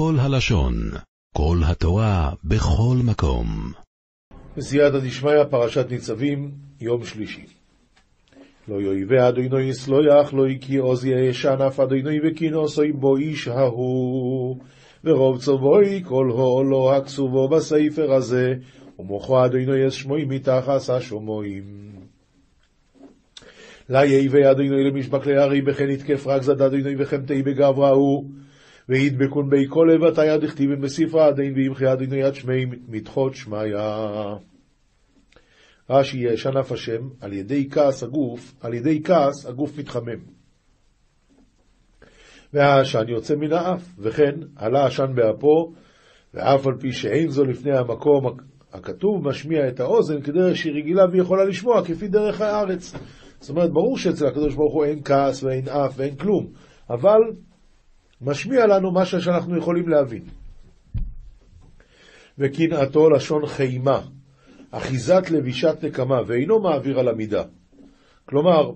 כל הלשון, כל התורה, בכל מקום. בסייעתא דשמיא, פרשת ניצבים, יום שלישי. לא יאיבי אדוני יסלויח, לא יקי עוז אף אדוני וכינוסוי בו איש ההוא. ורוב צובוי כל הולו הכסובו בספר הזה, ומוחו אדוני ישמוי מתחס השומועים. לה יאיבי אדוני למשבק לירי, בכן יתקף רק זד אדוני וכן תהי בגבראו. וידבקון בי כל לבטיה דכתיבן בספרה הדין וימחי אדוני יד שמי מתחות שמיה. רש"י ישן אף השם, על ידי כעס הגוף, על ידי כעס הגוף מתחמם. והעשן יוצא מן האף, וכן עלה עשן באפו, ואף על פי שאין זו לפני המקום הכתוב, משמיע את האוזן כדרך שהיא רגילה ויכולה לשמוע, כפי דרך הארץ. זאת אומרת, ברור שאצל הקדוש ברוך הוא אין כעס ואין אף ואין כלום, אבל משמיע לנו משהו שאנחנו יכולים להבין. וקנאתו לשון חימה, אחיזת לבישת נקמה, ואינו מעביר על המידה. כלומר,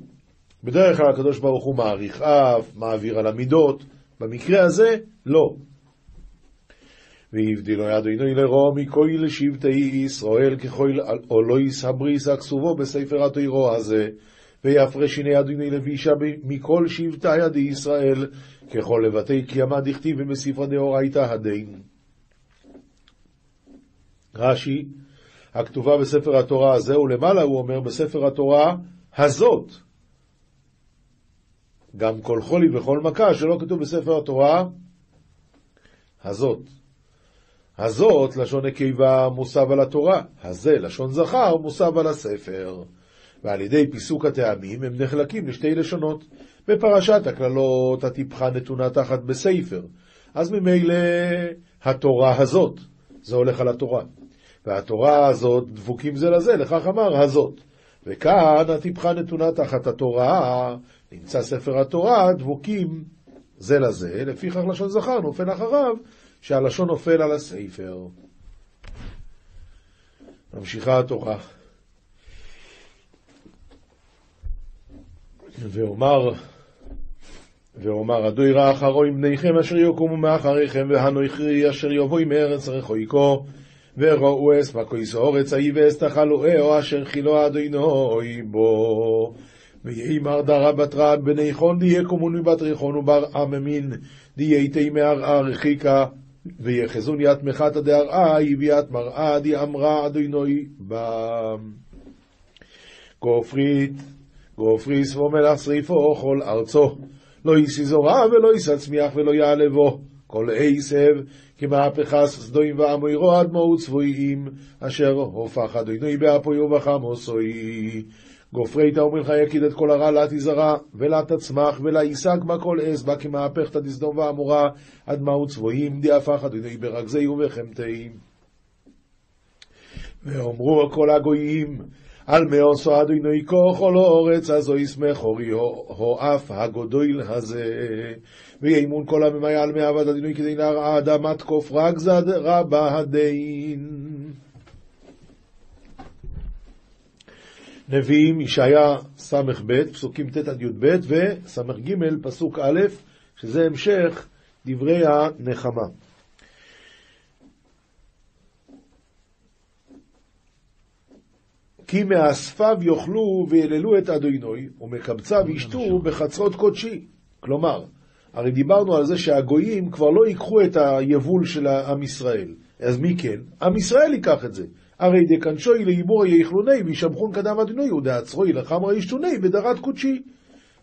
בדרך כלל הקדוש ברוך הוא מעריך אף, מעביר על המידות, במקרה הזה, לא. והבדילו יד עינוי לרוע מכוי לשבטי ישראל ככוי אולויס הבריס הכסובו בספר התוירו הזה, ויפרש הנה אדוני לבישה מכל שבטי ידי ישראל, ככל לבתי קיימא דכתיב ומספרא דאורייתא הדין. רש"י, הכתובה בספר התורה הזה, ולמעלה הוא אומר בספר התורה הזאת. גם כל חולי וכל מכה שלא כתוב בספר התורה הזאת. הזאת, לשון נקבה, מוסב על התורה. הזה, לשון זכר, מוסב על הספר. ועל ידי פיסוק הטעמים הם נחלקים לשתי לשונות. בפרשת הקללות הטיפחה נתונה תחת בספר, אז ממילא התורה הזאת, זה הולך על התורה. והתורה הזאת דבוקים זה לזה, לכך אמר הזאת. וכאן הטיפחה נתונה תחת התורה, נמצא ספר התורה, דבוקים זה לזה, לפיכך לשון זכר נופל אחריו, שהלשון נופל על הספר. ממשיכה התורה. ואומר, ואומר הדוירה אחרוי בניכם אשר יקומו מאחריכם, והנוכרי אשר יבואי מארץ רחויקו, וראו אס מקויס אורץ האי ואס תחלואהו אשר חילו אדוני בו. ויאמר דרה בת בני חון דיה קומון מבת ריחון ובר עממין דיה תהי מערער רחיקה ויחזון ית מחתא דהרעה ויית מראה די אמרה אדוני בה. גופרית גופריס ומלח שריפו כל ארצו. לא יישי זורה ולא יישא צמיח ולא יעלבו. כל עשב כמהפכה סדוים ועמוירו עד מהו צבויים אשר הופך אדוני באפוי ובחמוסוי גופרית אומרים לך יקיד את כל הרע לה תזרע ולה תצמח ולה יישק בה כל עז בה כמהפכתא דסדום ועמורה עד מהו צבויים די הפך אדוני ברגזי ובחמתאים ואומרו כל הגויים על מאוסו אדוני כוחו לאורץ, הזו ישמח אורי הו אף הגודל הזה. ויאמון כל הממיה על מעבד אדוני כדי נראה אדמת קוף רק זד רבה הדין. נביאים, ישעיה ס"ב, פסוקים ט' עד י"ב, וס"ג, פסוק א', שזה המשך דברי הנחמה. כי מאספיו יאכלו ויללו את אדוני, ומקבציו ישתו בחצרות קודשי. כלומר, הרי דיברנו על זה שהגויים כבר לא ייקחו את היבול של עם ישראל. אז מי כן? עם ישראל ייקח את זה. הרי דקנשוי לאיבור יאכלוני וישבחון קדם אדוני ודעצרוי לחמרה ישתוני בדרת קודשי.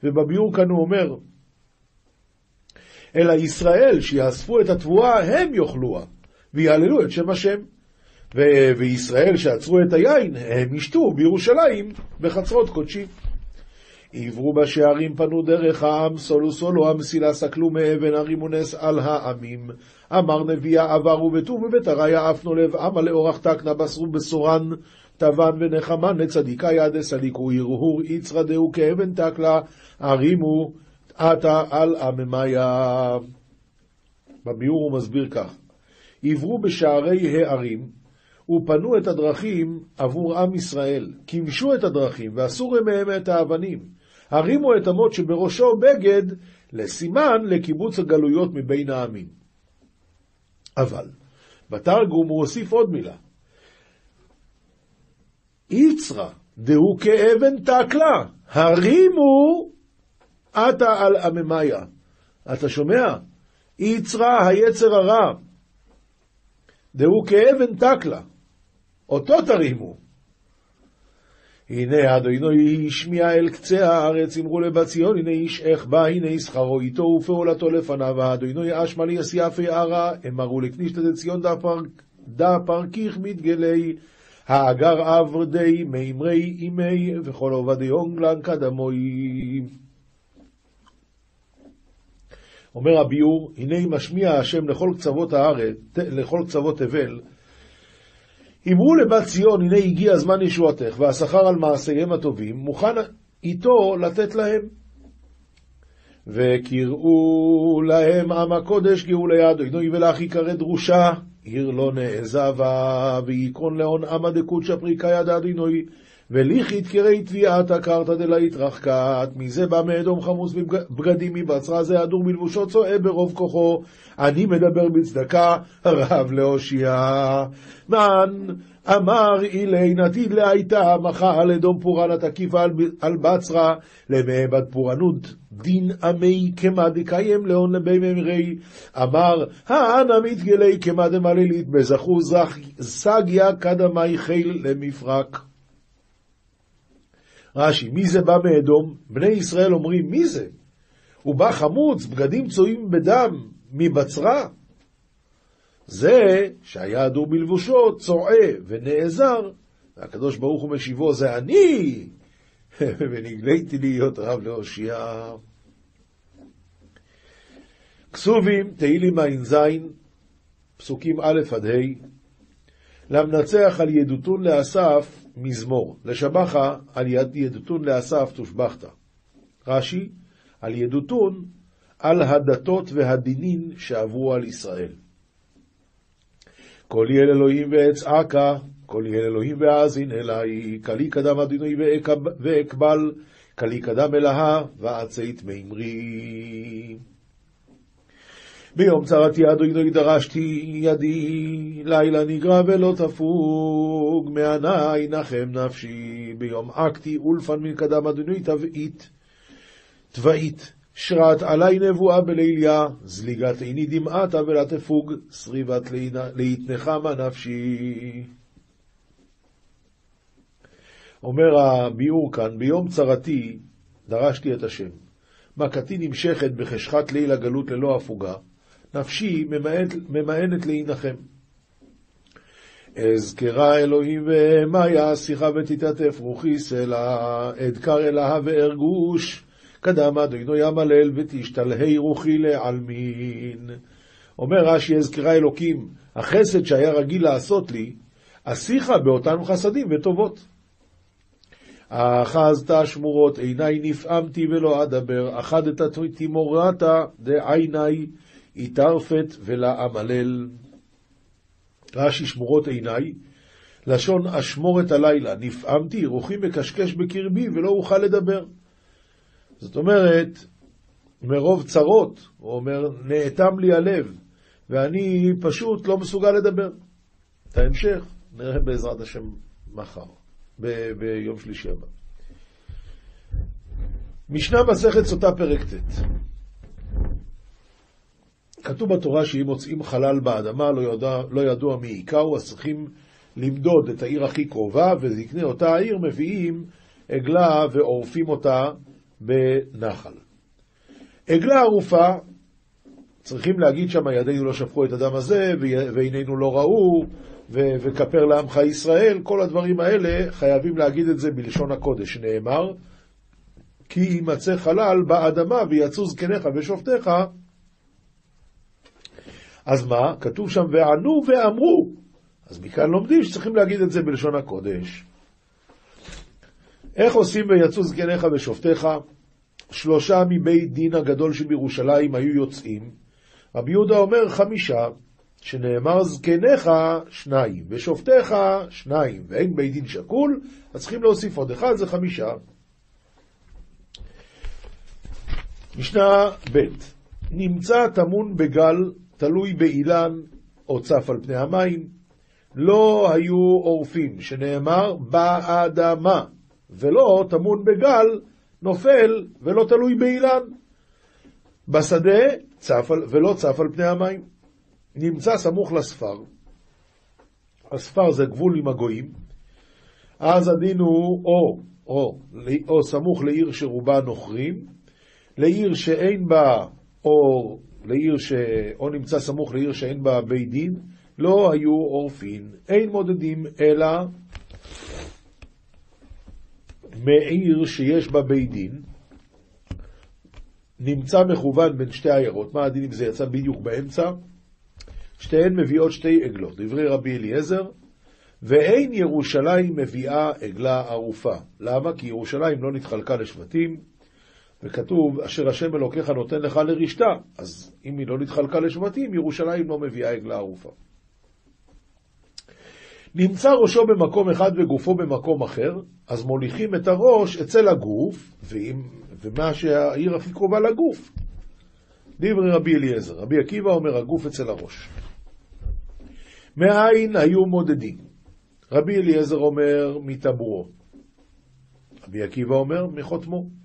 ובביור כאן הוא אומר, אלא ישראל שיאספו את התבואה הם יאכלוה, ויעללו את שם השם. וישראל שעצרו את היין, הם ישתו בירושלים בחצרות קודשי. עברו בשערים פנו דרך העם, סולו סולו המסילה סקלו מאבן הרימונס על העמים. אמר נביאה עברו בטוב ובית הריה אפנו לב, אמה לאורח תקנה בסרו בסורן, תבן ונחמן לצדיקה יעדי סליקו הרהור יצרא דהו כאבן תקלה, הרימו עתה על עממיה. בביאור הוא מסביר כך: עברו בשערי הערים, ופנו את הדרכים עבור עם ישראל, כימשו את הדרכים ואסור מהם את האבנים, הרימו את אמות שבראשו בגד לסימן לקיבוץ הגלויות מבין העמים. אבל, בתרגום הוא הוסיף עוד מילה. יצרא דהו כאבן תקלה, הרימו עתה על עממיה. אתה שומע? יצרא היצר הרע, דהו כאבן תקלה, אותו תרימו. הנה אדוני השמיע אל קצה הארץ, אמרו לבת ציון, הנה איש איך בא, הנה שכרו איתו ופעולתו לפניו, האדוני אשמע לי יסייפי ערה, אמרו לקנישתא דציון פרקיך מתגלי, האגר עבדי מימרי אימי, וכל עובדי אונגלן קדמוי. אומר הביאור, הנה משמיע השם לכל קצוות הארץ, לכל קצוות תבל, אמרו לבת ציון, הנה הגיע זמן ישועתך, והשכר על מעשיהם הטובים, מוכן איתו לתת להם. וקראו להם עם הקודש גאולי אדוני ולך יקרא דרושה, עיר לא נעזבה, ויקרון לאון עמא דקודשא פריקה יד אדוני, וליכית קרי תביעת הקרתא דלה התרחקת, מזה בא מאדום חמוס בגדים מבצרה, זה הדור מלבושו צועה ברוב כוחו, אני מדבר בצדקה, רב להושיע. מן אמר אילי נתיד להייתה מחה על אדום פורען התקיפה על בצרה, למעבד פורענות דין עמי כמה דקיים לאון לבי ממרי, אמר האנה מתגלי כמה דמלילית בזכו סגיה קדמי חיל למפרק. רש"י, מי זה בא מאדום? בני ישראל אומרים, מי זה? הוא בא חמוץ, בגדים צועים בדם, מבצרה. זה שהיה אדור בלבושו, צועה ונעזר, והקדוש ברוך הוא משיבו, זה אני, ונגליתי להיות רב להושיע. כסובים, תהילים ע"ז, פסוקים א' עד ה', למנצח על ידותון לאסף מזמור, לשבחה על יד ידותון לאסף תושבחת. רש"י, על ידותון על הדתות והדינין שעברו על ישראל. כל יל אלוהים ואצעקה, כל יל אלוהים ואזין אלי, כלי קדם אדוני ואקבל, כלי קדם אלהה, ועצית מימרי. ביום צרתי אדוני דרשתי ידי, לילה נגרע ולא תפוג, מעני נחם נפשי, ביום עקתי אולפן מן קדם אדוני תבעית, תבעית, שרת עלי נבואה בליליה, זליגת עיני דמעתה ולה תפוג, שריבת להתנחמה נפשי. אומר הביאור כאן, ביום צרתי דרשתי את השם. מכתי נמשכת בחשכת ליל הגלות ללא הפוגה, נפשי ממאנת להנחם. אזכרה אלוהים ומאיה, שיחה ותתעטף רוחי סלע, אדקר אלה וארגוש, קדם אדוני המלל ותשתלהי רוחי לעלמין. אומר רש"י, אזכרה אלוקים, החסד שהיה רגיל לעשות לי, אשיחה באותן חסדים וטובות. אחזת שמורות, עיניי נפעמתי ולא אדבר, אחדת תימורתה דעיני, התערפת ולעמלל. רש"י שמורות עיניי, לשון אשמורת הלילה, נפעמתי, רוחי מקשקש בקרבי ולא אוכל לדבר. זאת אומרת, מרוב צרות, הוא אומר, נאטם לי הלב, ואני פשוט לא מסוגל לדבר. את ההמשך נראה בעזרת השם מחר, ב- ביום שלישי הבא. משנה מסכת סוטה פרק ט' כתוב בתורה שאם מוצאים חלל באדמה לא, ידוע, לא ידוע מי היכהו, אז צריכים למדוד את העיר הכי קרובה, וזקני אותה העיר מביאים עגלה ועורפים אותה בנחל. עגלה ערופה, צריכים להגיד שם, ידינו לא שפכו את הדם הזה, ועינינו לא ראו, ו- וכפר לעמך ישראל, כל הדברים האלה, חייבים להגיד את זה בלשון הקודש, נאמר, כי יימצא חלל באדמה ויצאו זקניך ושופטיך, אז מה? כתוב שם וענו ואמרו. אז מכאן לומדים שצריכים להגיד את זה בלשון הקודש. איך עושים ויצאו זקניך ושופטיך? שלושה מבית דין הגדול שבירושלים היו יוצאים. רבי יהודה אומר חמישה, שנאמר זקניך שניים, ושופטיך שניים, ואין בית דין שקול, אז צריכים להוסיף עוד אחד, זה חמישה. משנה ב' נמצא טמון בגל, תלוי באילן, או צף על פני המים, לא היו עורפים, שנאמר באדמה, ולא טמון בגל, נופל ולא תלוי באילן. בשדה צף על, ולא צף על פני המים. נמצא סמוך לספר, הספר זה גבול עם הגויים, אז הדין הוא או, או, או סמוך לעיר שרובה נוכרים, לעיר שאין בה, או לעיר ש... או נמצא סמוך לעיר שאין בה בית דין, לא היו עורפין, אין מודדים אלא מעיר שיש בה בית דין, נמצא מכוון בין שתי עיירות, מה הדין אם זה יצא בדיוק באמצע? שתיהן מביאות שתי עגלות, דברי רבי אליעזר, ואין ירושלים מביאה עגלה ערופה. למה? כי ירושלים לא נתחלקה לשבטים, וכתוב, אשר השם אלוקיך נותן לך לרשתה, אז אם היא לא נתחלקה לשבטים, ירושלים לא מביאה עגלה ערופה. נמצא ראשו במקום אחד וגופו במקום אחר, אז מוליכים את הראש אצל הגוף, ואם, ומה שהעיר הכי קרובה לגוף. דברי רבי אליעזר, רבי עקיבא אומר הגוף אצל הראש. מאין היו מודדים? רבי אליעזר אומר מטבורו. רבי עקיבא אומר מחותמו.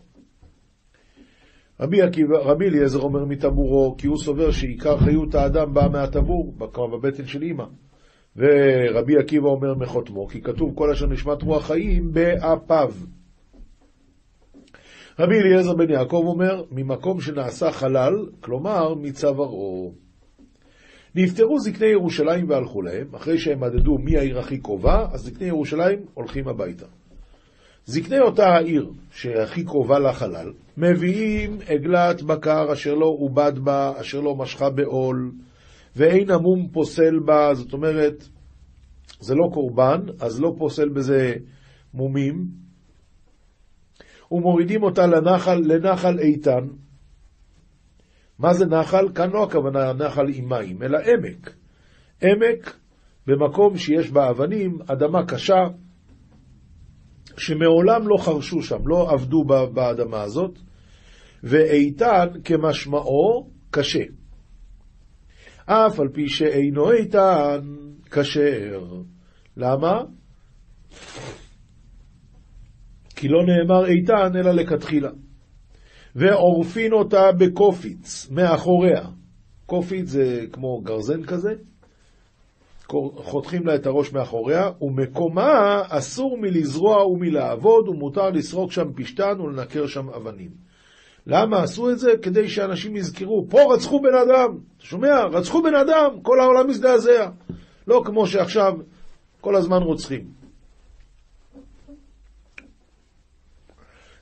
רבי, רבי אליעזר אומר מטבורו, כי הוא סובר שעיקר חיות האדם בא מהטבור, בבטן של אמא. ורבי עקיבא אומר מחותמו, כי כתוב כל אשר נשמת רוח חיים באפיו. רבי אליעזר בן יעקב אומר, ממקום שנעשה חלל, כלומר מצווארו. נפטרו זקני ירושלים והלכו להם, אחרי שהם מדדו מי העיר הכי קרובה, אז זקני ירושלים הולכים הביתה. זקני אותה העיר, שהכי קרובה לחלל, מביאים עגלת בקר אשר לא עובד בה, אשר לא משכה בעול, ואין המום פוסל בה, זאת אומרת, זה לא קורבן, אז לא פוסל בזה מומים, ומורידים אותה לנחל, לנחל איתן. מה זה נחל? כאן לא הכוונה נחל עם מים, אלא עמק. עמק במקום שיש בה אבנים, אדמה קשה, שמעולם לא חרשו שם, לא עבדו באדמה הזאת, ואיתן כמשמעו קשה. אף על פי שאינו איתן כשר. למה? כי לא נאמר איתן אלא לכתחילה. ועורפין אותה בקופיץ, מאחוריה. קופיץ זה כמו גרזן כזה, חותכים לה את הראש מאחוריה, ומקומה אסור מלזרוע ומלעבוד, ומותר לסרוק שם פשתן ולנקר שם אבנים. למה עשו את זה? כדי שאנשים יזכרו, פה רצחו בן אדם, אתה שומע? רצחו בן אדם, כל העולם מזדעזע. לא כמו שעכשיו כל הזמן רוצחים.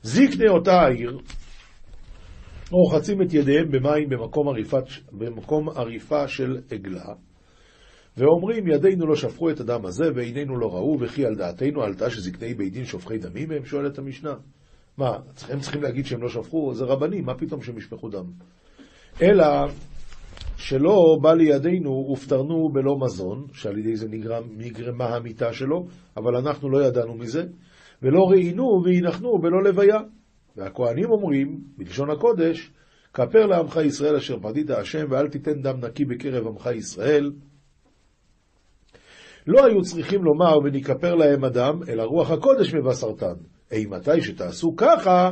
זקני אותה העיר, רוחצים את ידיהם במים במקום, עריפת, במקום עריפה של עגלה, ואומרים, ידינו לא שפכו את הדם הזה, ועינינו לא ראו, וכי על דעתנו עלתה שזקני בית דין שופכי דמים הם? שואלת המשנה. מה, הם צריכים להגיד שהם לא שפכו? זה רבנים, מה פתאום שהם ישפכו דם? אלא שלא בא לידינו ופטרנו בלא מזון, שעל ידי זה נגרם, נגרמה המיטה שלו, אבל אנחנו לא ידענו מזה, ולא ראינו והנחנו בלא לוויה. והכהנים אומרים, בלשון הקודש, כפר לעמך ישראל אשר פדית השם, ואל תיתן דם נקי בקרב עמך ישראל. לא היו צריכים לומר ונכפר להם אדם, אלא רוח הקודש מבשרתן. אי מתי שתעשו ככה,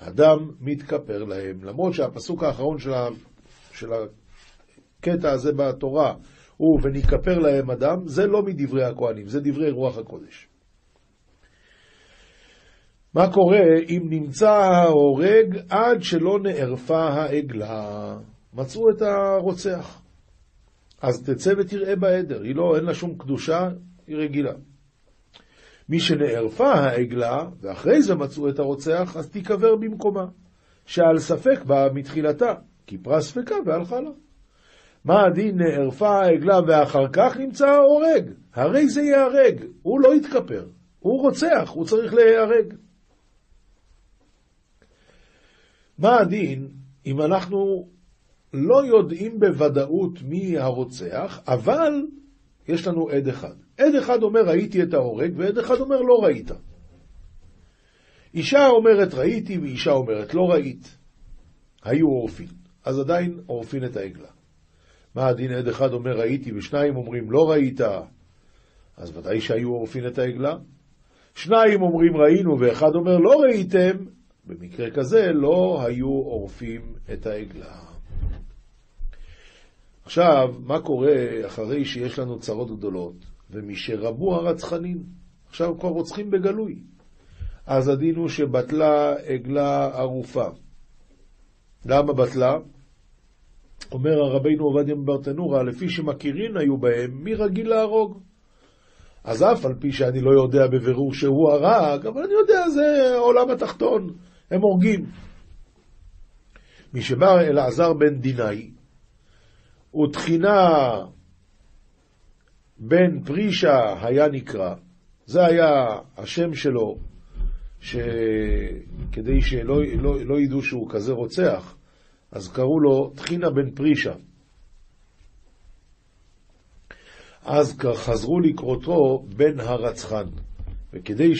הדם מתכפר להם. למרות שהפסוק האחרון של, ה... של הקטע הזה בתורה הוא ונכפר להם אדם, זה לא מדברי הכהנים, זה דברי רוח הקודש. מה קורה אם נמצא ההורג עד שלא נערפה העגלה? מצאו את הרוצח. אז תצא ותראה בעדר, היא לא, אין לה שום קדושה, היא רגילה. מי שנערפה העגלה, ואחרי זה מצאו את הרוצח, אז תיקבר במקומה, שעל ספק באה מתחילתה, כיפרה ספקה והלכה לה. מה הדין נערפה העגלה ואחר כך נמצא ההורג? הרי זה ייהרג, הוא לא יתכפר, הוא רוצח, הוא צריך להיהרג. מה הדין אם אנחנו לא יודעים בוודאות מי הרוצח, אבל יש לנו עד אחד. עד אחד אומר ראיתי את ההורג, ועד אחד אומר לא ראית. אישה אומרת ראיתי, ואישה אומרת לא ראית. היו עורפין. אז עדיין עורפין את העגלה. מה הדין עד אחד אומר ראיתי ושניים אומרים לא ראית, אז ודאי שהיו עורפין את העגלה. שניים אומרים ראינו ואחד אומר לא ראיתם, במקרה כזה לא היו עורפים את העגלה. עכשיו, מה קורה אחרי שיש לנו צרות גדולות, ומשרבו הרצחנים, עכשיו כבר רוצחים בגלוי, אז הדין הוא שבטלה עגלה ערופה. למה בטלה? אומר הרבינו עובדיה מברטנורה, לפי שמכירין היו בהם, מי רגיל להרוג? אז אף על פי שאני לא יודע בבירור שהוא הרג, אבל אני יודע, זה העולם התחתון, הם הורגים. משבא אלעזר בן דינאי, ותחינה בן פרישה היה נקרא, זה היה השם שלו, שכדי שלא לא, לא ידעו שהוא כזה רוצח, אז קראו לו טחינה בן פרישה. אז חזרו לקרותו בן הרצחן, וכדי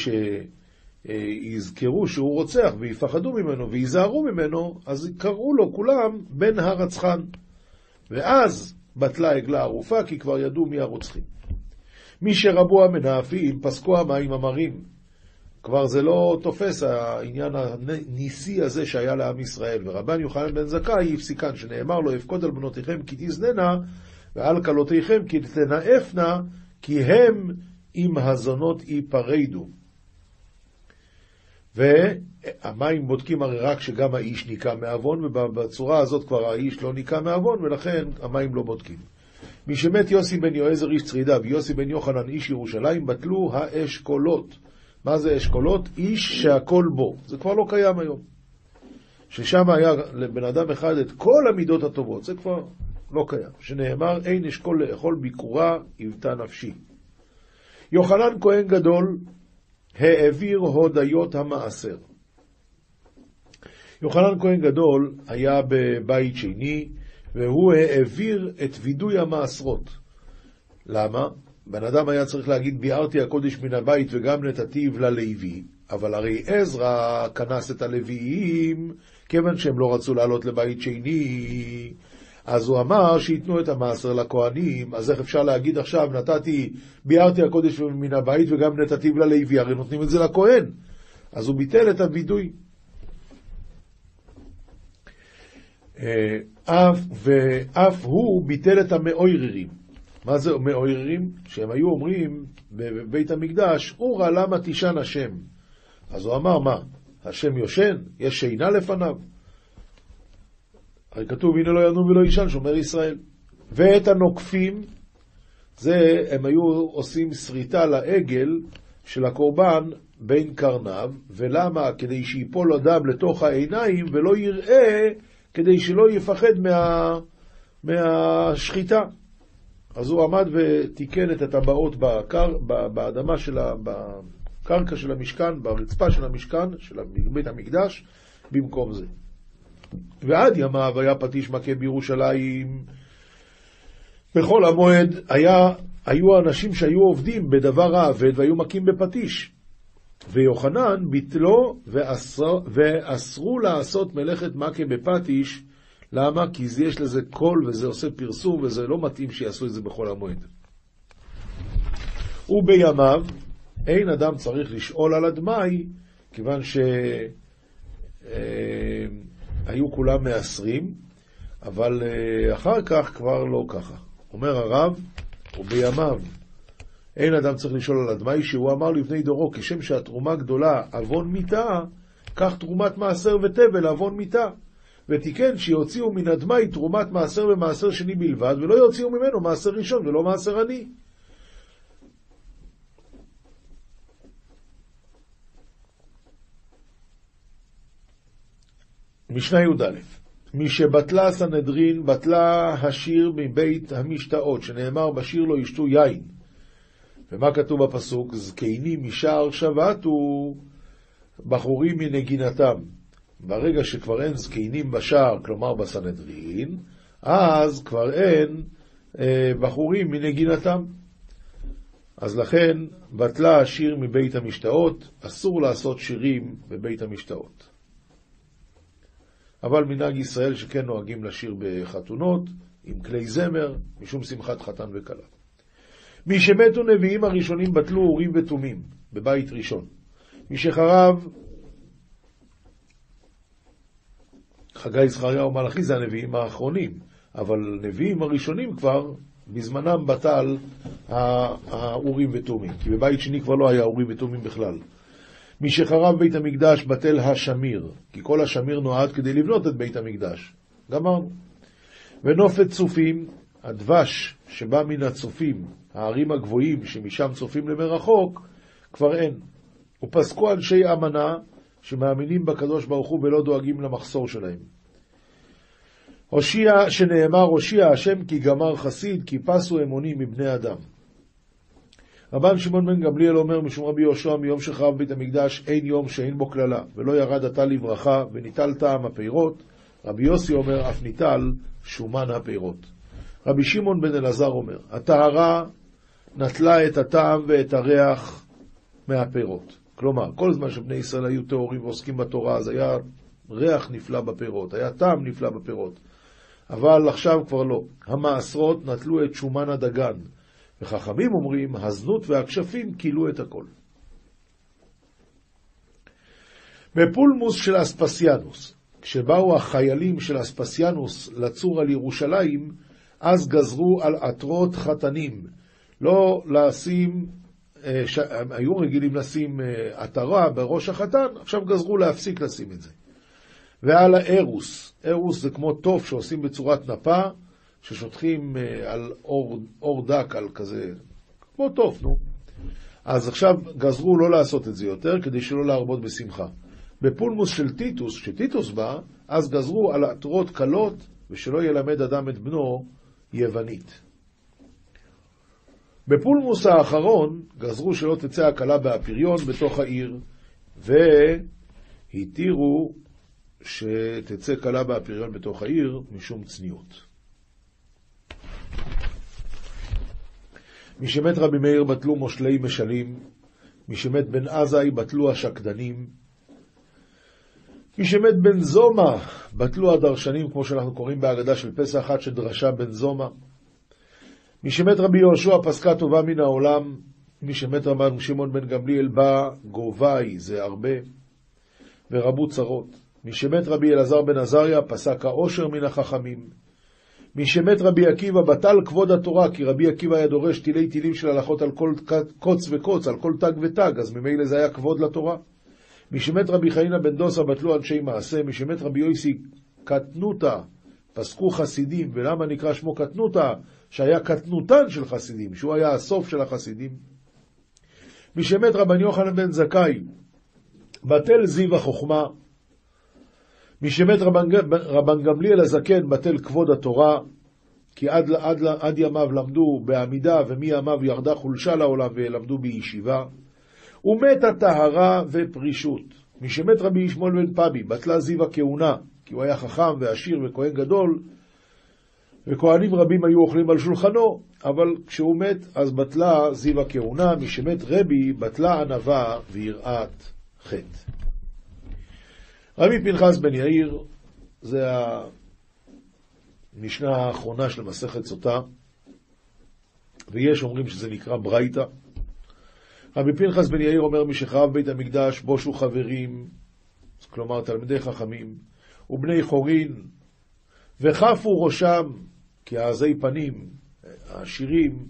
שיזכרו שהוא רוצח ויפחדו ממנו וייזהרו ממנו, אז קראו לו כולם בן הרצחן. ואז בטלה עגלה ערופה, כי כבר ידעו מי הרוצחים. מי שרבו המנאפים, פסקו המים המרים. כבר זה לא תופס העניין הניסי הזה שהיה לעם ישראל. ורבן יוחנן בן זכאי הפסיקן, שנאמר לו, אפקוד על בנותיכם כי תזננה, ועל כלותיכם כי תנאפנה, כי הם עם הזונות ייפרדו. והמים בודקים הרי רק שגם האיש ניקה מעוון, ובצורה הזאת כבר האיש לא ניקה מעוון, ולכן המים לא בודקים. משמת יוסי בן יועזר איש צרידה ויוסי בן יוחנן איש ירושלים, בטלו האשכולות. מה זה אשכולות? איש שהכל בו. זה כבר לא קיים היום. ששם היה לבן אדם אחד את כל המידות הטובות, זה כבר לא קיים. שנאמר, אין אשכול לאכול ביקורה היוותה נפשי. יוחנן כהן גדול העביר הודיות המעשר. יוחנן כהן גדול היה בבית שני, והוא העביר את וידוי המעשרות. למה? בן אדם היה צריך להגיד, ביארתי הקודש מן הבית וגם נתתיו ללוי, אבל הרי עזרא כנס את הלוויים, כיוון שהם לא רצו לעלות לבית שני, אז הוא אמר שייתנו את המעשר לכהנים, אז איך אפשר להגיד עכשיו, נתתי, ביארתי הקודש מן הבית וגם נתתיו ללוי, הרי נותנים את זה לכהן. אז הוא ביטל את הווידוי. אה, אף, ואף הוא ביטל את המאויררים. מה זה מאויררים? שהם היו אומרים בבית המקדש, אורה למה תישן השם? אז הוא אמר, מה, השם יושן? יש שינה לפניו? הרי כתוב, הנה לא ינום ולא יישן, שומר ישראל. ואת הנוקפים, זה, הם היו עושים שריטה לעגל של הקורבן בין קרניו, ולמה? כדי שיפול הדם לתוך העיניים ולא יראה, כדי שלא יפחד מה, מהשחיטה. אז הוא עמד ותיקן את הטבעות בקר, באדמה של ה... בקרקע של המשכן, ברצפה של המשכן, של בית המקדש, במקום זה. ועד ימיו היה פטיש מכה בירושלים. בכל המועד היה, היו אנשים שהיו עובדים בדבר האבד והיו מכים בפטיש. ויוחנן ביטלו ואסר, ואסרו לעשות מלאכת מכה בפטיש. למה? כי יש לזה קול וזה עושה פרסום וזה לא מתאים שיעשו את זה בכל המועד. ובימיו אין אדם צריך לשאול על הדמאי, כיוון ש... היו כולם מעשרים, אבל אה, אחר כך כבר לא ככה. אומר הרב, ובימיו אין אדם צריך לשאול על הדמאי, שהוא אמר לפני דורו, כשם שהתרומה גדולה עוון מיתה, כך תרומת מעשר ותבל עוון מיתה. ותיקן שיוציאו מן הדמאי תרומת מעשר ומעשר שני בלבד, ולא יוציאו ממנו מעשר ראשון ולא מעשר עני. משנה י"א משבטלה סנהדרין, בטלה השיר מבית המשתאות, שנאמר בשיר לא ישתו יין. ומה כתוב בפסוק? זקנים משער שבתו, בחורים מנגינתם. ברגע שכבר אין זקנים בשער, כלומר בסנהדרין, אז כבר אין אה, בחורים מנגינתם. אז לכן בטלה השיר מבית המשתאות, אסור לעשות שירים בבית המשתאות. אבל מנהג ישראל שכן נוהגים לשיר בחתונות, עם כלי זמר, משום שמחת חתן וכלה. מי שמתו נביאים הראשונים בטלו אורים ותומים, בבית ראשון. מי שחרב, חגי, זכריה ומלאכי זה הנביאים האחרונים, אבל נביאים הראשונים כבר, בזמנם בטל האורים ותומים, כי בבית שני כבר לא היה אורים ותומים בכלל. מי שחרב בית המקדש בטל השמיר, כי כל השמיר נועד כדי לבנות את בית המקדש. גמרנו. ונופת צופים, הדבש שבא מן הצופים, הערים הגבוהים שמשם צופים למרחוק, כבר אין. ופסקו אנשי אמנה שמאמינים בקדוש ברוך הוא ולא דואגים למחסור שלהם. הושיע, שנאמר הושיע השם כי גמר חסיד, כי פסו אמונים מבני אדם. רבן שמעון בן גמליאל אומר משום רבי יהושע מיום שחרב בית המקדש אין יום שאין בו קללה, ולא ירד עתה לברכה, וניטל טעם הפירות. רבי יוסי אומר אף ניטל שומן הפירות. רבי שמעון בן אלעזר אומר, הטהרה נטלה את הטעם ואת הריח מהפירות. כלומר, כל זמן שבני ישראל היו טהורים ועוסקים בתורה, אז היה ריח נפלא בפירות, היה טעם נפלא בפירות. אבל עכשיו כבר לא. המעשרות נטלו את שומן הדגן, וחכמים אומרים, הזנות והכשפים כילו את הכל. בפולמוס של אספסיאנוס, כשבאו החיילים של אספסיאנוס לצור על ירושלים, אז גזרו על עטרות חתנים, לא לשים, אה, ש... היו רגילים לשים אה, עטרה בראש החתן, עכשיו גזרו להפסיק לשים את זה. ועל הארוס, ארוס זה כמו תוף שעושים בצורת נפה, ששוטחים אה, על אור, אור דק, על כזה, כמו תוף, נו. אז עכשיו גזרו לא לעשות את זה יותר, כדי שלא להרבות בשמחה. בפולמוס של טיטוס, כשטיטוס בא, אז גזרו על עטרות קלות, ושלא ילמד אדם את בנו יוונית. בפולמוס האחרון גזרו שלא תצא הכלה באפיריון בתוך העיר, והתירו שתצא כלה באפיריון בתוך העיר משום צניעות. משמת רבי מאיר בטלו מושלי משלים, משמת בן עזאי בטלו השקדנים, משמת בן זומא בטלו הדרשנים, כמו שאנחנו קוראים בהגדה של פסח, עד שדרשה בן זומא. משמת רבי יהושע פסקה טובה מן העולם, משמת רבן שמעון בן גמליאל בא גובי, זה הרבה, ורבו צרות. משמת רבי אלעזר בן עזריה פסק העושר מן החכמים. משמת רבי עקיבא בטל כבוד התורה, כי רבי עקיבא היה דורש תילי תילים של הלכות על כל קוץ וקוץ, על כל תג ותג, אז ממילא זה היה כבוד לתורה. משמת רבי חיינה בן דוסה בטלו אנשי מעשה, משמת רבי יויסי קטנותא, פסקו חסידים, ולמה נקרא שמו קטנותא? שהיה קטנותן של חסידים, שהוא היה הסוף של החסידים. משמת רבן יוחנן בן זכאי, בטל זיו החוכמה, משמת רבן, רבן גמליאל הזקן בטל כבוד התורה, כי עד, עד, עד ימיו למדו בעמידה, ומימיו ירדה חולשה לעולם ולמדו בישיבה. ומת הטהרה ופרישות. משמת רבי ישמעאל בן פבי, בטלה זיו הכהונה, כי הוא היה חכם ועשיר וכהן גדול, וכהנים רבים היו אוכלים על שולחנו, אבל כשהוא מת, אז בטלה זיו הכהונה, משמת רבי, בטלה ענווה ויראת חטא. רבי פנחס בן יאיר, זה המשנה האחרונה של מסכת סוטה, ויש אומרים שזה נקרא ברייתא. רבי פנחס בן יאיר אומר, משחרב בית המקדש בושו חברים, כלומר תלמידי חכמים, ובני חורין, וכפו ראשם, כי העזי פנים, העשירים,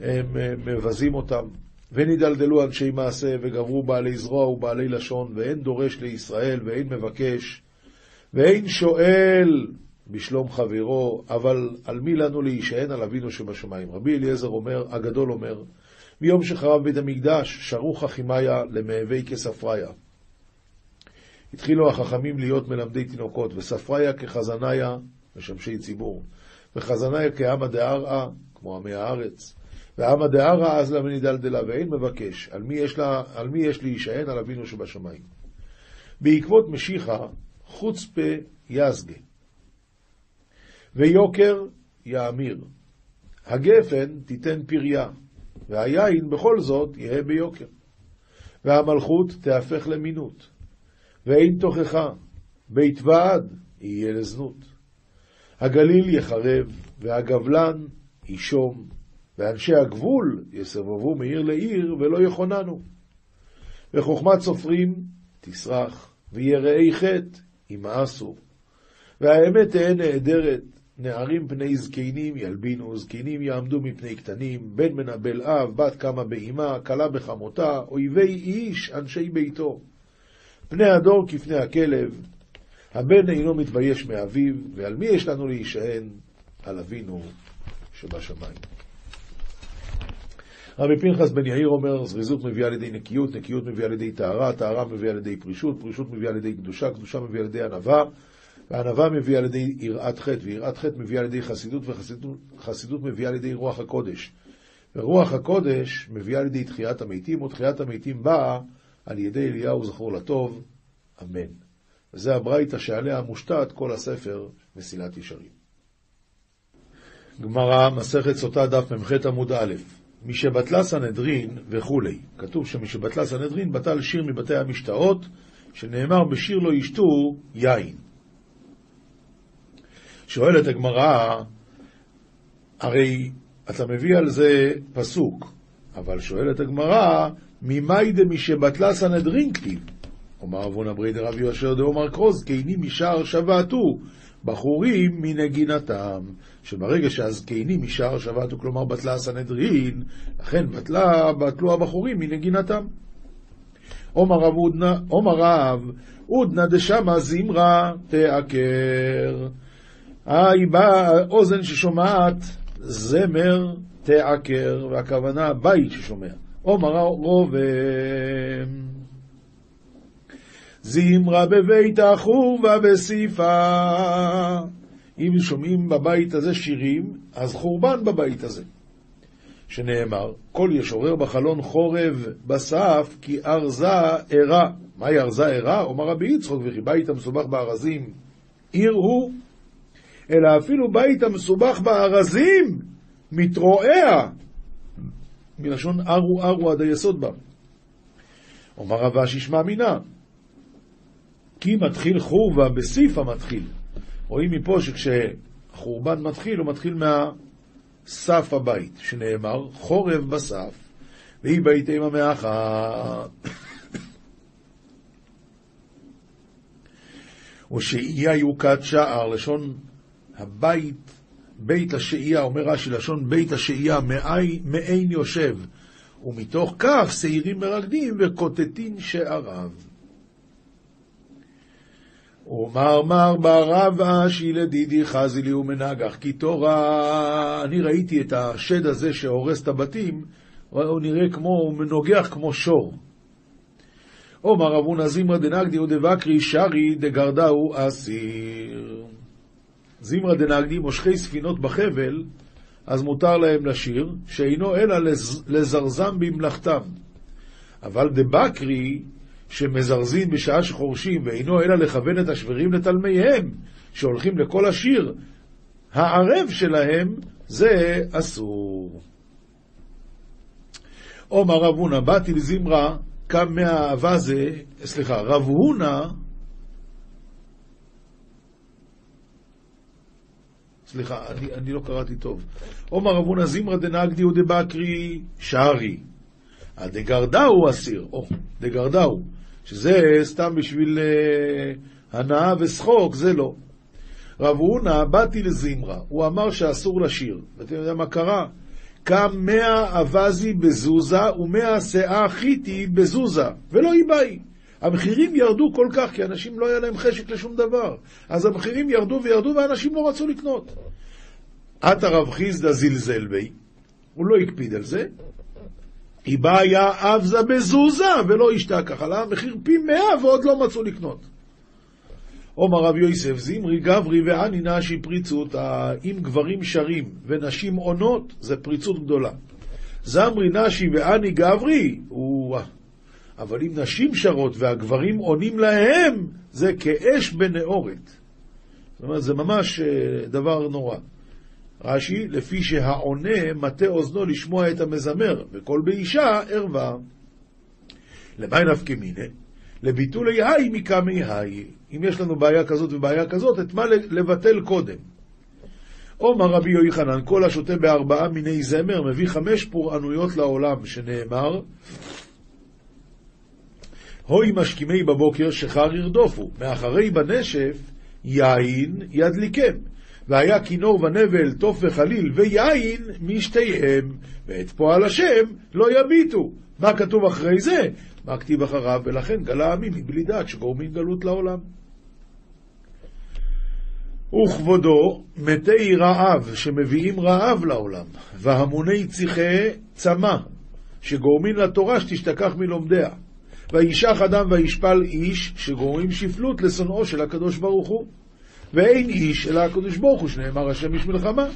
הם מבזים אותם. ונדלדלו אנשי מעשה, וגברו בעלי זרוע ובעלי לשון, ואין דורש לישראל, ואין מבקש, ואין שואל בשלום חברו, אבל על מי לנו להישען על אבינו שבשמיים. רבי אליעזר אומר, הגדול אומר, מיום שחרב בית המקדש, שרו חכימיה למהווה כספריה. התחילו החכמים להיות מלמדי תינוקות, וספריה כחזניה, משמשי ציבור, וחזניה כעמא דערעא, כמו עמי הארץ. ועמא דערא אז למני דלדלה, ואין מבקש, על מי יש, לה, על מי יש להישען? על אבינו שבשמיים. בעקבות משיחה, חוצפה יזגה, ויוקר יאמיר. הגפן תיתן פריה, והיין בכל זאת יהא ביוקר. והמלכות תהפך למינות, ואין תוכחה, בית ועד יהיה לזנות. הגליל יחרב, והגבלן ישום, ואנשי הגבול יסובבו מעיר לעיר ולא יכוננו. וחוכמת סופרים תסרח, ויראי חטא ימאסו. והאמת תהא נעדרת, נערים פני זקנים ילבינו, זקנים יעמדו מפני קטנים, בן מנבל אב, בת קמה באמה, כלה בחמותה, אויבי איש, אנשי ביתו. פני הדור כפני הכלב, הבן אינו מתבייש מאביו, ועל מי יש לנו להישען? על אבינו שבשמיים. רבי פנחס בן יאיר אומר, זריזות מביאה לידי נקיות, נקיות מביאה לידי טהרה, טהרה מביאה לידי פרישות, פרישות מביאה לידי קדושה, קדושה מביאה לידי ענווה, וענווה מביאה לידי יראת חטא, ויראת חטא מביאה לידי חסידות, וחסידות מביאה לידי רוח הקודש. ורוח הקודש מביאה לידי תחיית המתים, ותחיית המתים באה על ידי אליהו זכור לטוב, אמן. וזה הברייתא שעליה מושתת כל הספר מסילת ישרים. גמרא, מסכת סוטה דף מ"ח עמוד א', משבטלה סנהדרין וכולי. כתוב שמשבטלה סנהדרין בטל שיר מבתי המשתאות, שנאמר בשיר לא ישתו יין. שואלת הגמרא, הרי אתה מביא על זה פסוק, אבל שואלת הגמרא, ממאי דמשבטלה סנהדרין כתיב? אומר אבונה ברי דרב יהושע דאמר קרוז, כי משער שבתו, בחורים מנגינתם, שברגע שהזקנים משער שבתו, כלומר בטלה הסנהדרין, לכן בטלה, בטלו הבחורים מנגינתם. עומר רב עודנה, עומר רב, עודנה דשמא זמרה תעקר. היי באה אוזן ששומעת זמר תעקר, והכוונה בית ששומע. עומר רובם. זמרה בבית החורבה בסיפה. אם שומעים בבית הזה שירים, אז חורבן בבית הזה. שנאמר, כל ישורר בחלון חורב בסף, כי ארזה ערה. מהי ארזה ערה? אומר רבי יצחוק, וכי בית המסובך בארזים עיר הוא, אלא אפילו בית המסובך בארזים מתרועע, מלשון ארו ארו עד היסוד בה. אומר רב אשי שמע מינה, כי מתחיל חורבה בסיפה מתחיל. רואים מפה שכשחורבן מתחיל, הוא מתחיל מהסף הבית, שנאמר, חורב בסף, והיא ביתי ממאחה. ושאייה יוקד שער, לשון הבית, בית השאייה, אומר רש"י, לשון בית השאייה, מעין יושב, ומתוך כך שעירים מרקדים וקוטטין שעריו. ומר מר ברב אשי לדידי חזי לי ומנגח כי תורה. אני ראיתי את השד הזה שהורס את הבתים, הוא נראה כמו, הוא נוגח כמו שור. עומר רב הונא זמרא דנגדי ודבקרי שרי דגרדאו אסיר. זמרא דנגדי מושכי ספינות בחבל, אז מותר להם לשיר, שאינו אלא לזרזם במלאכתם. אבל דבקרי שמזרזים בשעה שחורשים, ואינו אלא לכוון את השברים לתלמיהם, שהולכים לכל השיר, הערב שלהם זה אסור. עומר רב הונא, באתי לזמרה, קם מהאהבה זה, סליחה, רב הונא, סליחה, אני, אני לא קראתי טוב. עומר רב הונא זמרה דנגדי ודבקרי שערי. הדגרדאו אסיר, או, דגרדאו. שזה סתם בשביל uh, הנאה ושחוק, זה לא. רב הונא, באתי לזמרה, הוא אמר שאסור לשיר. ואתם יודעים מה קרה? קם מאה אווזי בזוזה ומאה שאה חיתי בזוזה, ולא איבאי. המחירים ירדו כל כך, כי אנשים לא היה להם חשק לשום דבר. אז המחירים ירדו וירדו ואנשים לא רצו לקנות. עתה רב חיסדא זלזל בי, הוא לא הקפיד על זה, היא באה אבזה בזוזה ולא ישתה ככה, לה מחיר פי מאה ועוד לא מצאו לקנות. עומר רב יוסף, זמרי גברי ואני נשי פריצות, אם גברים שרים ונשים עונות, זה פריצות גדולה. זמרי נשי ואני גברי, הוא... אבל אם נשים שרות והגברים עונים להם, זה כאש בנאורת. זאת אומרת, זה ממש אה, דבר נורא. רש"י, לפי שהעונה מטה אוזנו לשמוע את המזמר, וכל באישה ערווה. למי נפקא מיניה? לביטולי היי מקמי היי. אם יש לנו בעיה כזאת ובעיה כזאת, את מה לבטל קודם? עומר רבי יוחנן, כל השותה בארבעה מיני זמר, מביא חמש פורענויות לעולם, שנאמר, הוי משכימי בבוקר שחר ירדופו, מאחרי בנשף יין ידליקם. והיה כינור ונבל, תוף וחליל ויין משתיהם, ואת פועל השם לא יביטו. מה כתוב אחרי זה? מה כתיב אחריו? ולכן גלה עמי מבלי דעת שגורמים גלות לעולם. וכבודו מתי רעב שמביאים רעב לעולם, והמוני צריכי צמא שגורמים לתורה שתשתכח מלומדיה. וישח אדם וישפל איש שגורמים שפלות לשונאו של הקדוש ברוך הוא. ואין איש אלא הקדוש ברוך הוא שנאמר השם איש מלחמה.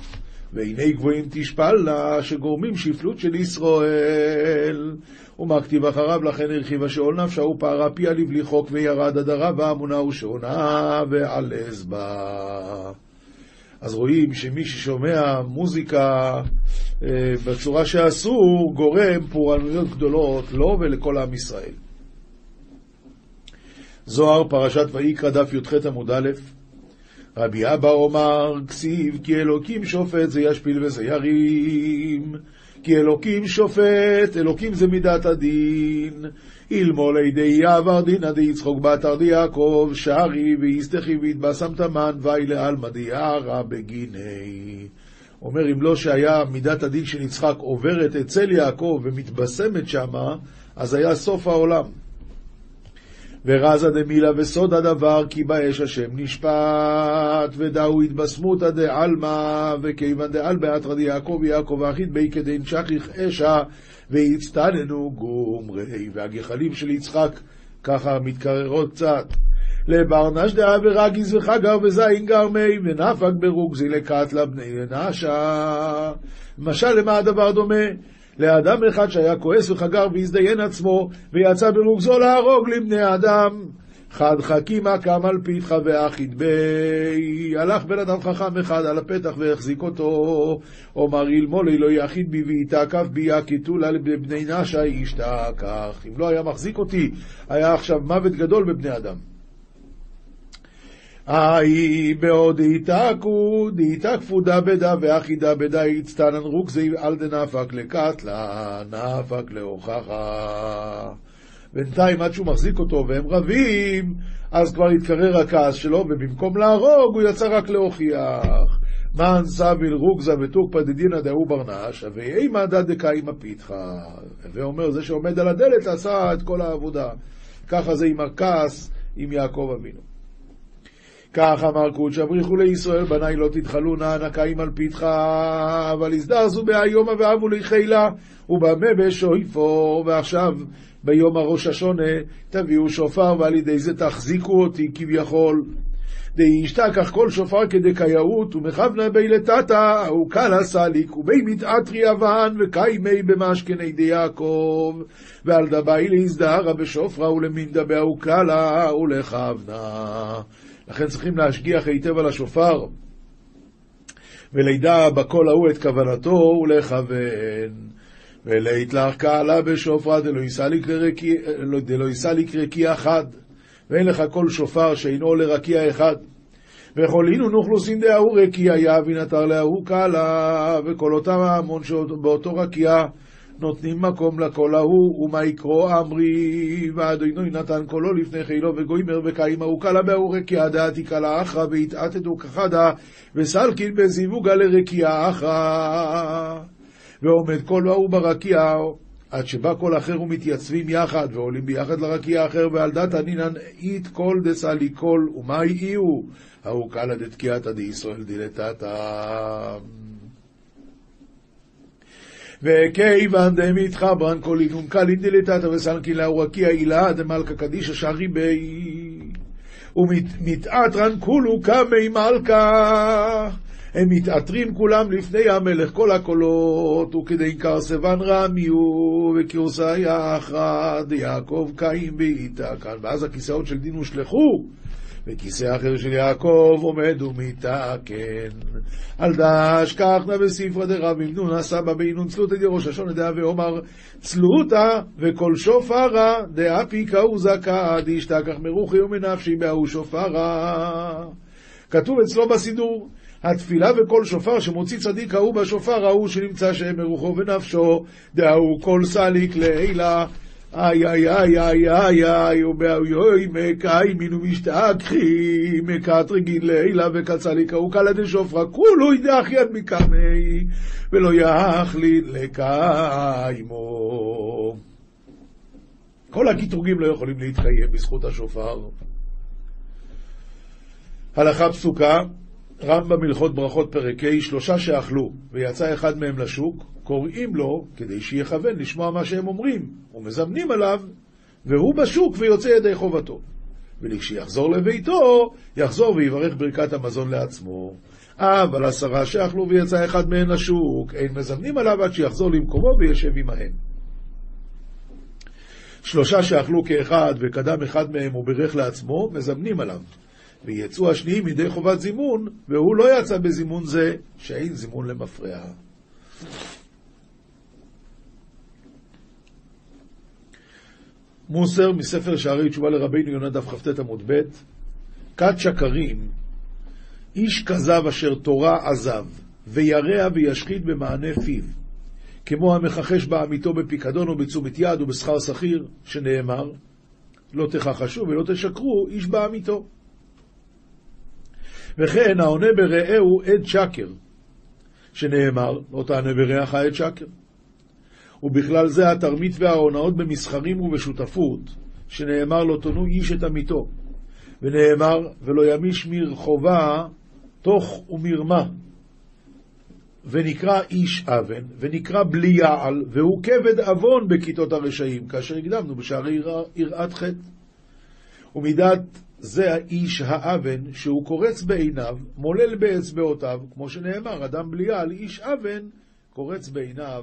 והנה גבוהים תשפל לה שגורמים שפלות של ישראל. ומה כתיב אחריו לכן הרחיב השאול נפשה ופערה פיה לבלי חוק וירד הדרה ואמונה ושעונה ועלז בה. אז רואים שמי ששומע מוזיקה אה, בצורה שאסור גורם פורענויות גדולות לו לא ולכל עם ישראל. זוהר, פרשת ויקרא, דף י"ח עמוד א', רבי אבא אומר, כסיב, כי אלוקים שופט זה ישפיל וזה ירים. כי אלוקים שופט, אלוקים זה מידת הדין. אילמו לידי יעבר דינא דיצחוק באתר דיעקב, שערי ויסתכי ויתבשמת מן ואילה עלמא דיערא בגיני. אומר, אם לא שהיה מידת הדין של יצחק עוברת אצל יעקב ומתבשמת שמה, אז היה סוף העולם. ורזה דמילה וסוד הדבר, כי באש השם נשפט, ודאו התבשמותא דעלמא, וכיוון דעל באתרא דיעקב יעקב האחיד בי כדין שכיח אשה, והצטננו גומרי, והגחלים של יצחק ככה מתקררות קצת. לברנש דאה ורגיז וחגר וזין גרמי, ונפק ברוגזי לקטלה בני נשה. משל למה הדבר דומה? לאדם אחד שהיה כועס וחגר והזדיין עצמו, ויצא ברוגזו להרוג לבני אדם. חד חכימה קם על פיתך ואחיד בי. הלך בן אדם חכם אחד על הפתח והחזיק אותו. אומר אלמולי לא יחיד בי ויתעקף בי יקיטולה לבני נשה ישתכח. אם לא היה מחזיק אותי, היה עכשיו מוות גדול בבני אדם. היי בעוד דהיתקו, דהיתקפו דבדה ואחי דבדה יצטנן רוקזי על דנפק לקטלה, נפק להוכחה. בינתיים עד שהוא מחזיק אותו והם רבים, אז כבר התקרר הכעס שלו, ובמקום להרוג הוא יצא רק להוכיח. מן סביל רוגזה ותוקפא דדינא דאו ברנש, ואימא דקאימא פיתחא. ואומר, זה שעומד על הדלת עשה את כל העבודה. ככה זה עם הכעס עם יעקב אבינו. כך אמר קודש אבריחו לישראל, בניי לא תתחלו נא נקיים על פיתך, אבל הזדרזו בהיומה ואבו לחילה, ובמה בשויפור, ועכשיו ביום הראש השונה תביאו שופר, ועל ידי זה תחזיקו אותי כביכול. דאישתכח כל שופר כדקייאות, ומכוונה בי לטאטה, וקלה סליק, ובי מתעטרי אבן, וקיימי במשכני יעקב, ועל דבי להזדהרה בשופרה, ולמין דביה וקלה, ולכוונה. לכן צריכים להשגיח היטב על השופר, ולידע בקול ההוא את כוונתו ולכוון. ולהתלך קהלה בשופרה דלא יישא לי רקיע אחד, ואין לך כל שופר שאינו לרקיע אחד. וכל אינון אוכלוסין דההוא רקיע יהבין אתר לההוא קהלה, וכל אותם ההמון שבאותו רקיע נותנים מקום לקול ההוא, ומה יקרו אמרי, ואדוני נתן קולו לפני חילו וגוימר וקיימה וקלה בהורקיה דעתי קלה אחרא והתעתתו כחדה וסלקין בזיווגה לרקיע אחרא. ועומד קול ההוא ברקיע עד שבא קול אחר ומתייצבים יחד ועולים ביחד לרקיע אחר ועל דא תנינן אית קול דסליק קול ומאי איהו? ההוא קלא דתקיעתא דישראל דלתתא וכיוון דמתחברן כל אינון קלין דלתתא וסלקין לההוא רקיעא עילאה דמלכא קדישא שרי ביה. ומתעטרן כולהו קמי מלכא. הם מתעטרים כולם לפני המלך כל הקולות, וכדי קרסבן רמיו, וכרסי אחרא דיעקב קיים בעיתה כאן. ואז הכיסאות של דין הושלכו, וכיסא אחר של יעקב עומד ומתקן. על דש כך נא בספרא דרב אמנון סבא באינון צלותא דראש השונה דעה ואומר צלותא וכל שופרה דאפי קאו זכא דאשתכח מרוחי ומנפשי בהוא שופרה. כתוב אצלו בסידור התפילה וכל שופר שמוציא צדיק ההוא בשופר ההוא שנמצא שם מרוחו ונפשו, דההוא כל סליק לעילה. איי איי איי איי איי איי ובאויוי מקאי מינו משתכחי מקת רגיל לילה וקצליק קלה דשופרה כולו ידח יד מקמי ולא יחליט לקיימו. כל הקטרוגים לא יכולים להתקיים בזכות השופר. הלכה פסוקה, רמב"ם הלכות ברכות פרק ה', שלושה שאכלו, ויצא אחד מהם לשוק, קוראים לו כדי שיכוון לשמוע מה שהם אומרים, ומזמנים עליו, והוא בשוק ויוצא ידי חובתו. ולכשיחזור לביתו, יחזור ויברך ברכת המזון לעצמו. אבל עשרה שאכלו ויצא אחד מהן לשוק, אין מזמנים עליו עד שיחזור למקומו וישב עמהם. שלושה שאכלו כאחד וקדם אחד מהם וברך לעצמו, מזמנים עליו. ויצאו השניים מידי חובת זימון, והוא לא יצא בזימון זה, שאין זימון למפרע. מוסר מספר שערי תשובה לרבינו יונה דף כ"ט עמוד ב' כת שקרים, איש כזב אשר תורה עזב, וירע וישחית במענה פיו, כמו המכחש בעמיתו בפיקדון או בתשומת יד ובשכר שכיר, שנאמר, לא תכחשו ולא תשקרו, איש בעמיתו. וכן העונה ברעהו עד שקר, שנאמר, לא תענה ברעך עד שקר. ובכלל זה התרמית וההונאות במסחרים ובשותפות, שנאמר לא תונו איש את עמיתו, ונאמר ולא ימיש מרחובה תוך ומרמה, ונקרא איש אבן, ונקרא בלי יעל, והוא כבד עוון בכיתות הרשעים, כאשר הקדמנו בשערי יראת חטא. ומידת זה האיש האבן, שהוא קורץ בעיניו, מולל באצבעותיו, כמו שנאמר, אדם בליעל, איש אבן, קורץ בעיניו